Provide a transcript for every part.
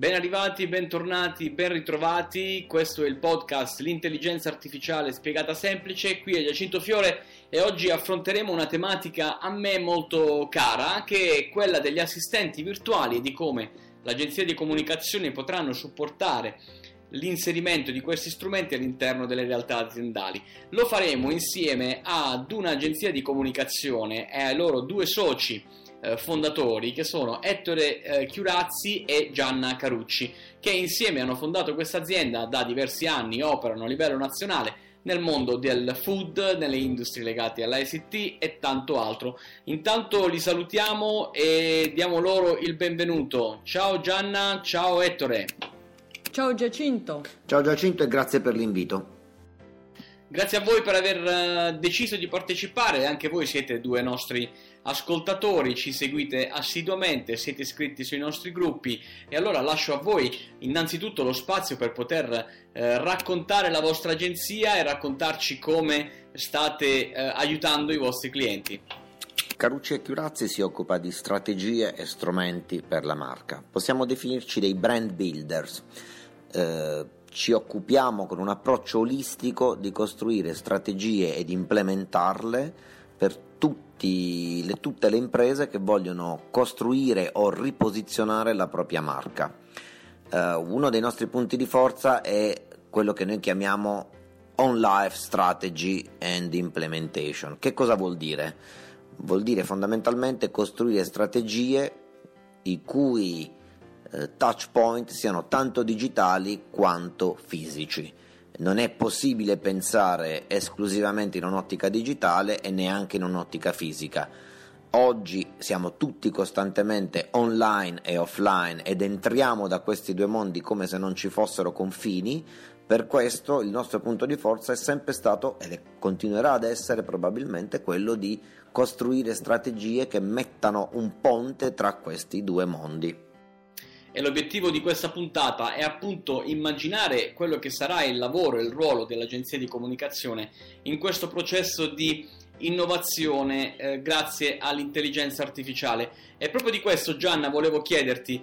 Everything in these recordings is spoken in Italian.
Ben arrivati, bentornati, ben ritrovati. Questo è il podcast L'intelligenza artificiale spiegata semplice. Qui è Giacinto Fiore e oggi affronteremo una tematica a me molto cara, che è quella degli assistenti virtuali e di come l'agenzia di comunicazione potranno supportare l'inserimento di questi strumenti all'interno delle realtà aziendali. Lo faremo insieme ad un'agenzia di comunicazione e ai loro due soci eh, fondatori che sono Ettore eh, Chiurazzi e Gianna Carucci che insieme hanno fondato questa azienda da diversi anni, operano a livello nazionale nel mondo del food, nelle industrie legate all'ICT e tanto altro. Intanto li salutiamo e diamo loro il benvenuto. Ciao Gianna, ciao Ettore. Ciao Giacinto. Ciao Giacinto e grazie per l'invito. Grazie a voi per aver eh, deciso di partecipare, anche voi siete due nostri ascoltatori, ci seguite assiduamente, siete iscritti sui nostri gruppi e allora lascio a voi innanzitutto lo spazio per poter eh, raccontare la vostra agenzia e raccontarci come state eh, aiutando i vostri clienti. Carucci e Chiurazzi si occupa di strategie e strumenti per la marca. Possiamo definirci dei brand builders. Eh, ci occupiamo con un approccio olistico di costruire strategie ed implementarle per tutti, le, tutte le imprese che vogliono costruire o riposizionare la propria marca. Uh, uno dei nostri punti di forza è quello che noi chiamiamo On Life Strategy and Implementation. Che cosa vuol dire? Vuol dire fondamentalmente costruire strategie i cui eh, touch point siano tanto digitali quanto fisici. Non è possibile pensare esclusivamente in un'ottica digitale e neanche in un'ottica fisica. Oggi siamo tutti costantemente online e offline ed entriamo da questi due mondi come se non ci fossero confini, per questo il nostro punto di forza è sempre stato ed continuerà ad essere probabilmente quello di costruire strategie che mettano un ponte tra questi due mondi. E l'obiettivo di questa puntata è appunto immaginare quello che sarà il lavoro e il ruolo dell'agenzia di comunicazione in questo processo di innovazione eh, grazie all'intelligenza artificiale. E proprio di questo, Gianna, volevo chiederti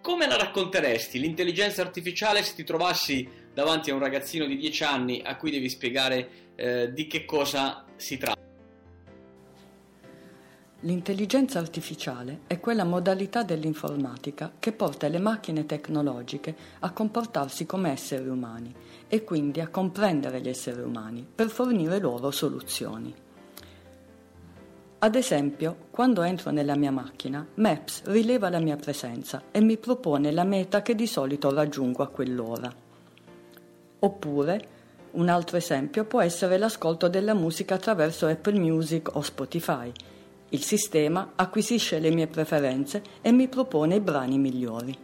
come la racconteresti l'intelligenza artificiale se ti trovassi davanti a un ragazzino di 10 anni a cui devi spiegare eh, di che cosa si tratta? L'intelligenza artificiale è quella modalità dell'informatica che porta le macchine tecnologiche a comportarsi come esseri umani e quindi a comprendere gli esseri umani per fornire loro soluzioni. Ad esempio, quando entro nella mia macchina, Maps rileva la mia presenza e mi propone la meta che di solito raggiungo a quell'ora. Oppure, un altro esempio può essere l'ascolto della musica attraverso Apple Music o Spotify il sistema acquisisce le mie preferenze e mi propone i brani migliori.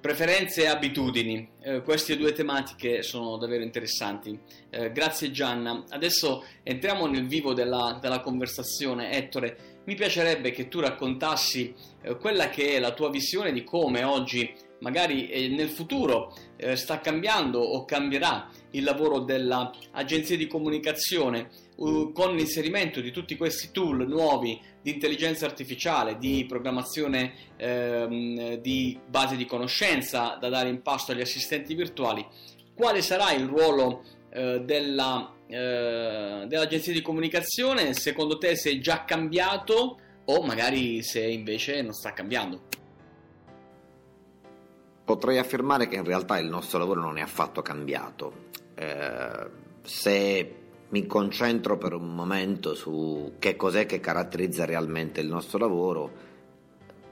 Preferenze e abitudini, eh, queste due tematiche sono davvero interessanti. Eh, grazie Gianna. Adesso entriamo nel vivo della, della, conversazione. Ettore, mi piacerebbe che tu raccontassi eh, quella che è la tua visione di come oggi, magari eh, nel futuro, eh, sta cambiando o cambierà il lavoro dell'agenzia di comunicazione con l'inserimento di tutti questi tool nuovi di intelligenza artificiale, di programmazione ehm, di base di conoscenza da dare in pasto agli assistenti virtuali, quale sarà il ruolo eh, della, eh, dell'agenzia di comunicazione? Secondo te se è già cambiato o magari se invece non sta cambiando? Potrei affermare che in realtà il nostro lavoro non è affatto cambiato. Eh, se mi concentro per un momento su che cos'è che caratterizza realmente il nostro lavoro,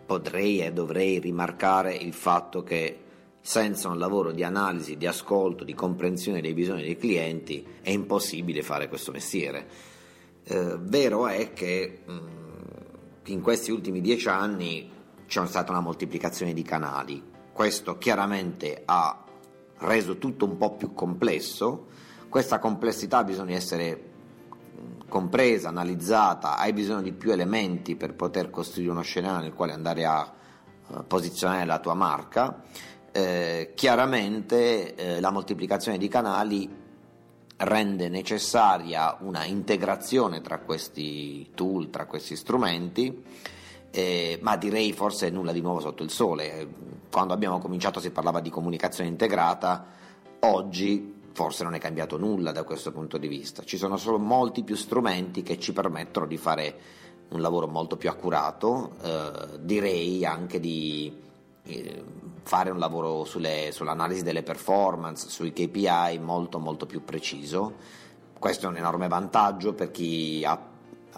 potrei e dovrei rimarcare il fatto che senza un lavoro di analisi, di ascolto, di comprensione dei bisogni dei clienti è impossibile fare questo mestiere. Eh, vero è che mh, mm, in questi ultimi dieci anni c'è stata una moltiplicazione di canali, questo chiaramente ha reso tutto un po' più complesso, questa complessità bisogna essere compresa, analizzata, hai bisogno di più elementi per poter costruire uno scenario nel quale andare a uh, posizionare la tua marca. Eh, chiaramente eh, la moltiplicazione di canali rende necessaria una integrazione tra questi tool, tra questi strumenti eh, ma direi forse nulla di nuovo sotto il sole. Quando abbiamo cominciato si parlava di comunicazione integrata, oggi forse non è cambiato nulla da questo punto di vista, ci sono solo molti più strumenti che ci permettono di fare un lavoro molto più accurato, eh, direi anche di eh, fare un lavoro sulle, sull'analisi delle performance, sui KPI molto molto più preciso. Questo è un enorme vantaggio per chi ha,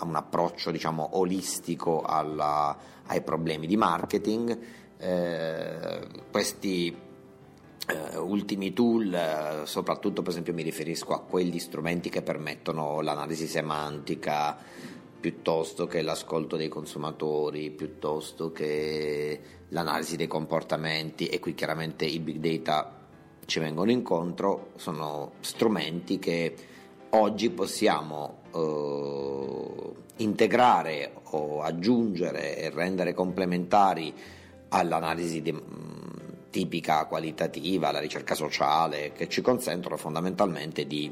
un approccio diciamo olistico alla, ai problemi di marketing. Eh, questi eh, ultimi tool, eh, soprattutto per esempio mi riferisco a quegli strumenti che permettono l'analisi semantica piuttosto che l'ascolto dei consumatori, piuttosto che l'analisi dei comportamenti e qui chiaramente i big data ci vengono incontro, sono strumenti che oggi possiamo eh, integrare o aggiungere e rendere complementari all'analisi di, tipica qualitativa, la ricerca sociale, che ci consentono fondamentalmente di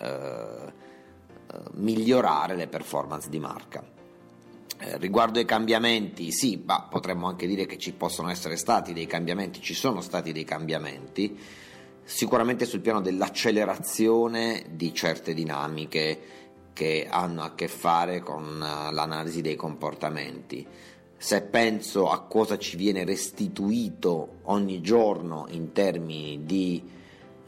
eh, eh, migliorare le performance di marca. Eh, riguardo ai cambiamenti, sì, ma potremmo anche dire che ci possono essere stati dei cambiamenti, ci sono stati dei cambiamenti, sicuramente sul piano dell'accelerazione di certe dinamiche che hanno a che fare con eh, l'analisi dei comportamenti se penso a cosa ci viene restituito ogni giorno in termini di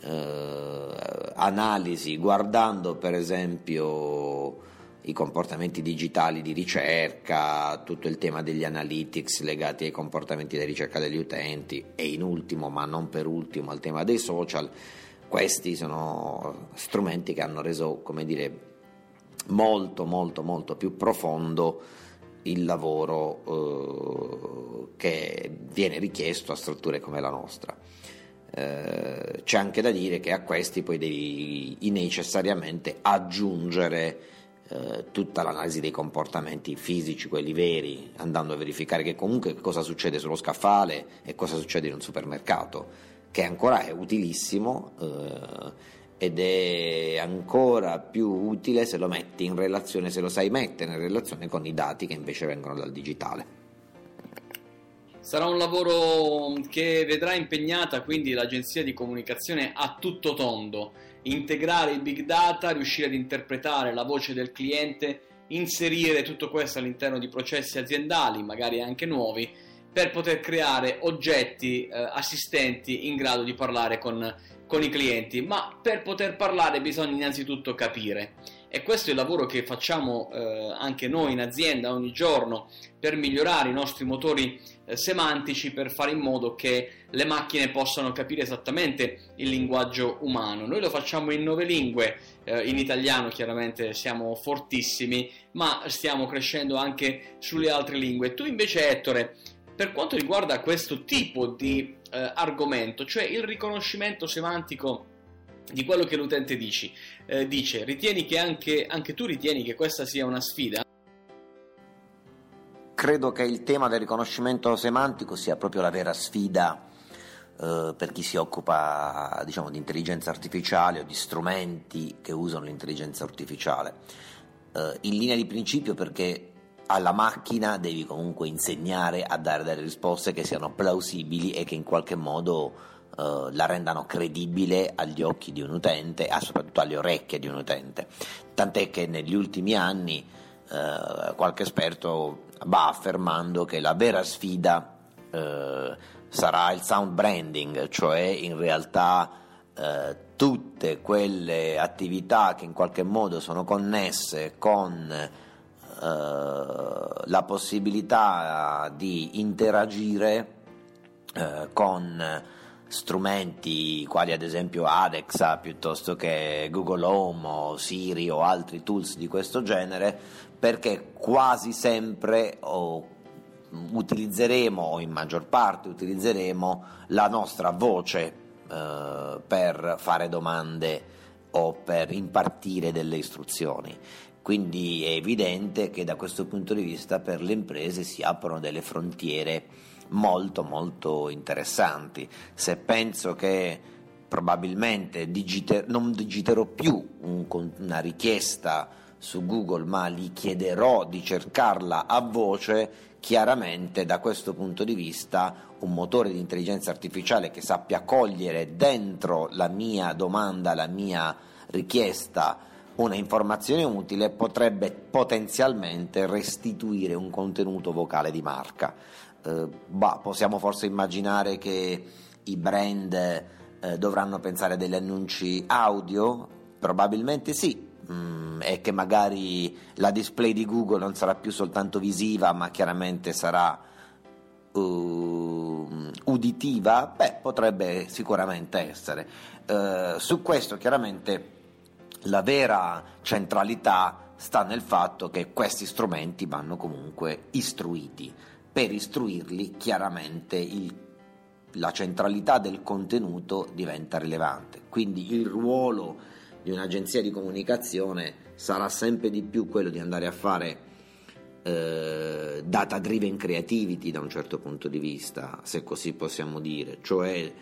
eh, analisi, guardando per esempio i comportamenti digitali di ricerca, tutto il tema degli analytics legati ai comportamenti di ricerca degli utenti e in ultimo, ma non per ultimo, al tema dei social, questi sono strumenti che hanno reso, come dire, molto molto molto più profondo il lavoro eh, che viene richiesto a strutture come la nostra. Eh, c'è anche da dire che a questi poi devi necessariamente aggiungere eh, tutta l'analisi dei comportamenti fisici, quelli veri, andando a verificare che comunque cosa succede sullo scaffale e cosa succede in un supermercato, che ancora è utilissimo eh, ed è ancora più utile se lo metti in relazione, se lo sai mettere in relazione con i dati che invece vengono dal digitale. Sarà un lavoro che vedrà impegnata quindi l'agenzia di comunicazione a tutto tondo, integrare i big data, riuscire ad interpretare la voce del cliente, inserire tutto questo all'interno di processi aziendali, magari anche nuovi, per poter creare oggetti eh, assistenti in grado di parlare con con i clienti, ma per poter parlare bisogna innanzitutto capire. E questo è il lavoro che facciamo eh, anche noi in azienda ogni giorno per migliorare i nostri motori eh, semantici, per fare in modo che le macchine possano capire esattamente il linguaggio umano. Noi lo facciamo in nove lingue, eh, in italiano chiaramente siamo fortissimi, ma stiamo crescendo anche sulle altre lingue. Tu invece Ettore, per quanto riguarda questo tipo di eh, argomento, cioè il riconoscimento semantico di quello che l'utente dici, eh, dice, ritieni che anche, anche tu ritieni che questa sia una sfida? Credo che il tema del riconoscimento semantico sia proprio la vera sfida eh, per chi si occupa diciamo, di intelligenza artificiale o di strumenti che usano l'intelligenza artificiale. Eh, in linea di principio perché alla macchina devi comunque insegnare a dare delle risposte che siano plausibili e che in qualche modo uh, la rendano credibile agli occhi di un utente e soprattutto alle orecchie di un utente. Tant'è che negli ultimi anni uh, qualche esperto va affermando che la vera sfida uh, sarà il sound branding, cioè in realtà tutte quelle attività che in qualche modo sono connesse con eh, la possibilità di interagire eh, con strumenti quali ad esempio Alexa piuttosto che Google Home o Siri o altri tools di questo genere perché quasi sempre o utilizzeremo o in maggior parte utilizzeremo la nostra voce eh, per fare domande o per impartire delle istruzioni quindi è evidente che da questo punto di vista per le imprese si aprono delle frontiere molto molto interessanti. Se penso che probabilmente digiter- non digiterò più un, una richiesta su Google, ma gli chiederò di cercarla a voce, chiaramente da questo punto di vista un motore di intelligenza artificiale che sappia cogliere dentro la mia domanda, la mia richiesta, una informazione utile potrebbe potenzialmente restituire un contenuto vocale di marca. Eh, bah, possiamo forse immaginare che i brand eh, dovranno pensare degli annunci audio? Probabilmente sì, mm, e che magari la display di Google non sarà più soltanto visiva, ma chiaramente sarà uh, uditiva, beh, potrebbe sicuramente essere. Uh, su questo chiaramente la vera centralità sta nel fatto che questi strumenti vanno comunque istruiti. Per istruirli chiaramente il, la centralità del contenuto diventa rilevante, quindi il ruolo di un'agenzia di comunicazione sarà sempre di più quello di andare a fare eh, data driven creativity da un certo punto di vista, se così possiamo dire, cioè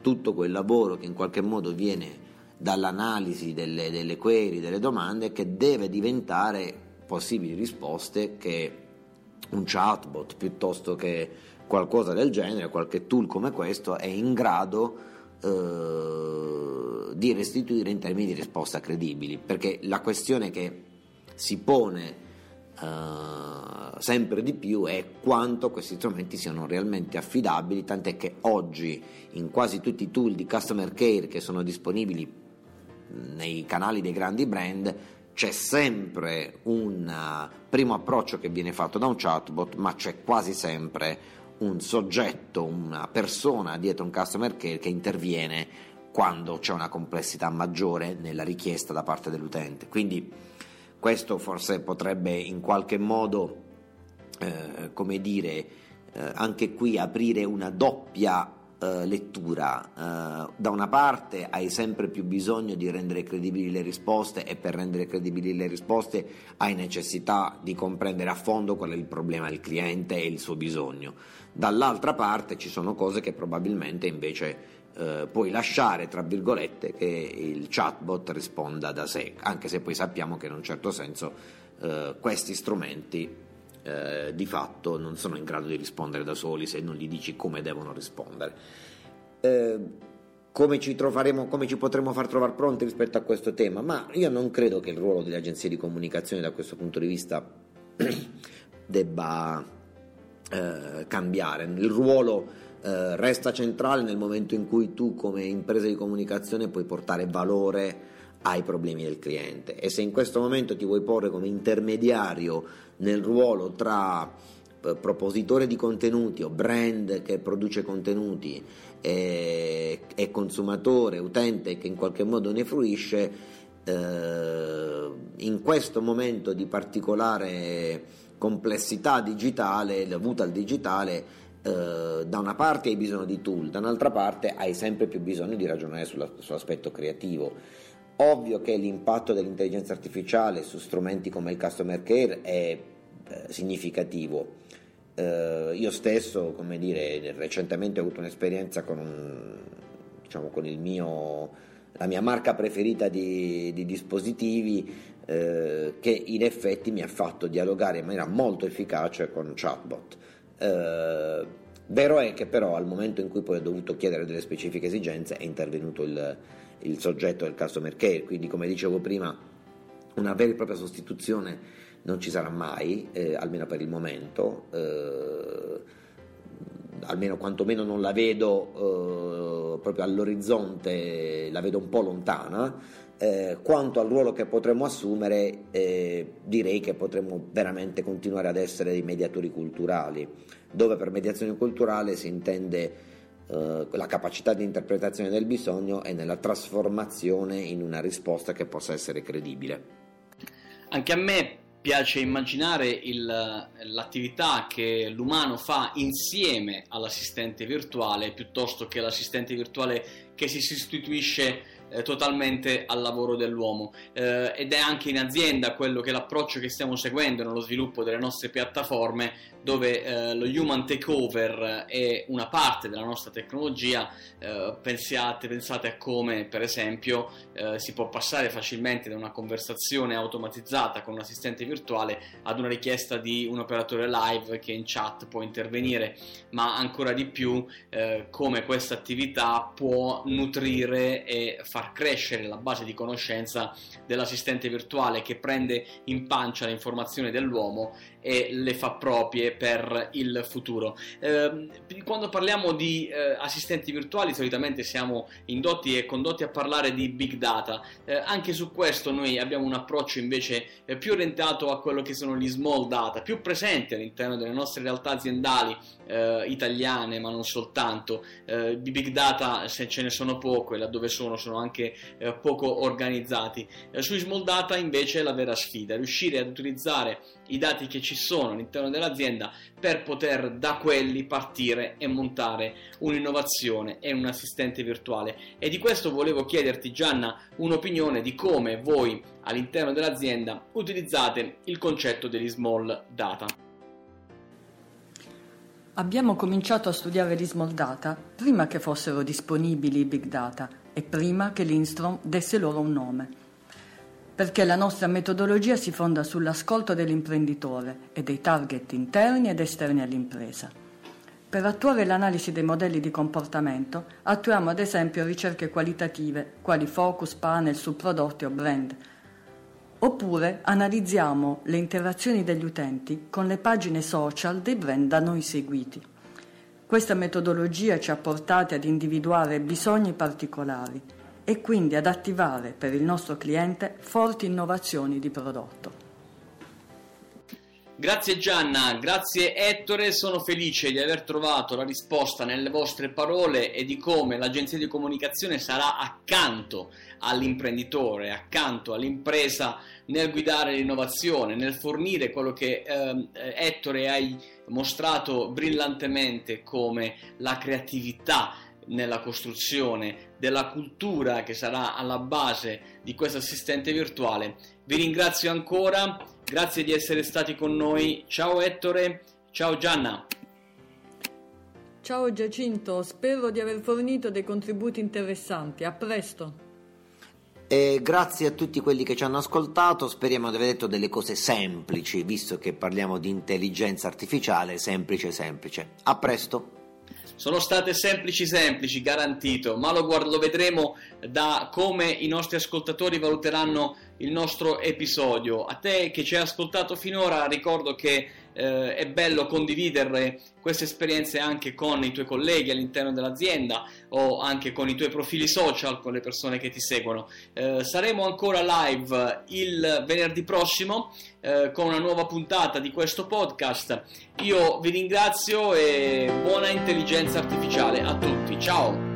tutto quel lavoro che in qualche modo viene dall'analisi delle, delle query, delle domande, che deve diventare possibili risposte che un chatbot piuttosto che qualcosa del genere, qualche tool come questo è in grado eh, di restituire in termini di risposta credibili, perché la questione che si pone Uh, sempre di più è quanto questi strumenti siano realmente affidabili, tant'è che oggi in quasi tutti i tool di customer care che sono disponibili nei canali dei grandi brand c'è sempre un uh, primo approccio che viene fatto da un chatbot, ma c'è quasi sempre un soggetto, una persona dietro un customer care che interviene quando c'è una complessità maggiore nella richiesta da parte dell'utente. Quindi questo forse potrebbe in qualche modo, eh, come dire, eh, anche qui aprire una doppia eh, lettura. Uh, da una parte hai sempre più bisogno di rendere credibili le risposte e per rendere credibili le risposte hai necessità di comprendere a fondo qual è il problema del cliente e il suo bisogno. Dall'altra parte ci sono cose che probabilmente invece uh, puoi lasciare, tra virgolette, che il chatbot risponda da sé, anche se poi sappiamo che in un certo senso questi strumenti eh, di fatto non sono in grado di rispondere da soli se non gli dici come devono rispondere. Eh, come ci come ci potremo far trovare pronti rispetto a questo tema? Ma io non credo che il ruolo delle agenzie di comunicazione da questo punto di vista debba eh, cambiare. Il ruolo eh, resta centrale nel momento in cui tu come impresa di comunicazione puoi portare valore ai problemi del cliente e se in questo momento ti vuoi porre come intermediario nel ruolo tra eh, propositore di contenuti o brand che produce contenuti e, e consumatore, utente che in qualche modo ne fruisce, eh, in questo momento di particolare complessità digitale, dovuta al digitale, eh, da una parte hai bisogno di tool, da un'altra parte hai sempre più bisogno di ragionare sulla, sull'aspetto creativo. Ovvio che l'impatto dell'intelligenza artificiale su strumenti come il customer care è eh, significativo. Eh, io stesso, come dire, recentemente ho avuto un'esperienza con, un, diciamo, con mio, la mia marca preferita di, di dispositivi eh, che in effetti mi ha fatto dialogare in maniera molto efficace con chatbot. Eh, vero è che però al momento in cui poi ho dovuto chiedere delle specifiche esigenze è intervenuto il il soggetto del customer care, quindi come dicevo prima una vera e propria sostituzione non ci sarà mai, eh, almeno per il momento, eh, almeno quantomeno non la vedo eh, proprio all'orizzonte, la vedo un po' lontana. Eh, quanto al ruolo che potremmo assumere, eh, direi che potremmo veramente continuare ad essere dei mediatori culturali, dove per mediazione culturale si intende eh, la capacità di interpretazione del bisogno e nella trasformazione in una risposta che possa essere credibile. Anche a me piace immaginare il, l'attività che l'umano fa insieme all'assistente virtuale piuttosto che l'assistente virtuale che si sostituisce eh, totalmente al lavoro dell'uomo. Eh, ed è anche in azienda quello che l'approccio che stiamo seguendo nello sviluppo delle nostre piattaforme dove eh, lo human takeover è una parte della nostra tecnologia, eh, pensiate, pensate a come per esempio eh, si può passare facilmente da una conversazione automatizzata con un assistente virtuale ad una richiesta di un operatore live che in chat può intervenire, ma ancora di più eh, come questa attività può nutrire e far crescere la base di conoscenza dell'assistente virtuale che prende in pancia le informazioni dell'uomo e le fa proprie per il futuro. Eh, quando parliamo di eh, assistenti virtuali solitamente siamo indotti e condotti a parlare di big data, eh, anche su questo noi abbiamo un approccio invece eh, più orientato a quello che sono gli small data, più presenti all'interno delle nostre realtà aziendali eh, italiane, ma non soltanto. Eh, di big data se ce ne sono poco e laddove sono sono anche poco organizzati. sui small data invece è la vera sfida, riuscire ad utilizzare i dati che ci sono all'interno dell'azienda per poter da quelli partire e montare un'innovazione e un assistente virtuale. E di questo volevo chiederti Gianna un'opinione di come voi all'interno dell'azienda utilizzate il concetto degli small data. Abbiamo cominciato a studiare gli small data prima che fossero disponibili i big data e prima che l'Instrom desse loro un nome perché la nostra metodologia si fonda sull'ascolto dell'imprenditore e dei target interni ed esterni all'impresa. Per attuare l'analisi dei modelli di comportamento attuiamo ad esempio ricerche qualitative, quali focus, panel su prodotti o brand, oppure analizziamo le interazioni degli utenti con le pagine social dei brand da noi seguiti. Questa metodologia ci ha portati ad individuare bisogni particolari e quindi ad attivare per il nostro cliente forti innovazioni di prodotto. Grazie Gianna, grazie Ettore, sono felice di aver trovato la risposta nelle vostre parole e di come l'agenzia di comunicazione sarà accanto all'imprenditore, accanto all'impresa nel guidare l'innovazione, nel fornire quello che eh, Ettore hai mostrato brillantemente come la creatività nella costruzione della cultura che sarà alla base di questo assistente virtuale. Vi ringrazio ancora, grazie di essere stati con noi. Ciao Ettore, ciao Gianna. Ciao Giacinto, spero di aver fornito dei contributi interessanti. A presto. E grazie a tutti quelli che ci hanno ascoltato, speriamo di aver detto delle cose semplici, visto che parliamo di intelligenza artificiale, semplice semplice. A presto. Sono state semplici semplici, garantito, ma lo, guard- lo vedremo da come i nostri ascoltatori valuteranno il nostro episodio. A te che ci hai ascoltato finora ricordo che eh, è bello condividere queste esperienze anche con i tuoi colleghi all'interno dell'azienda o anche con i tuoi profili social, con le persone che ti seguono. Eh, saremo ancora live il venerdì prossimo eh, con una nuova puntata di questo podcast. Io vi ringrazio e buona intelligenza artificiale a tutti. Ciao!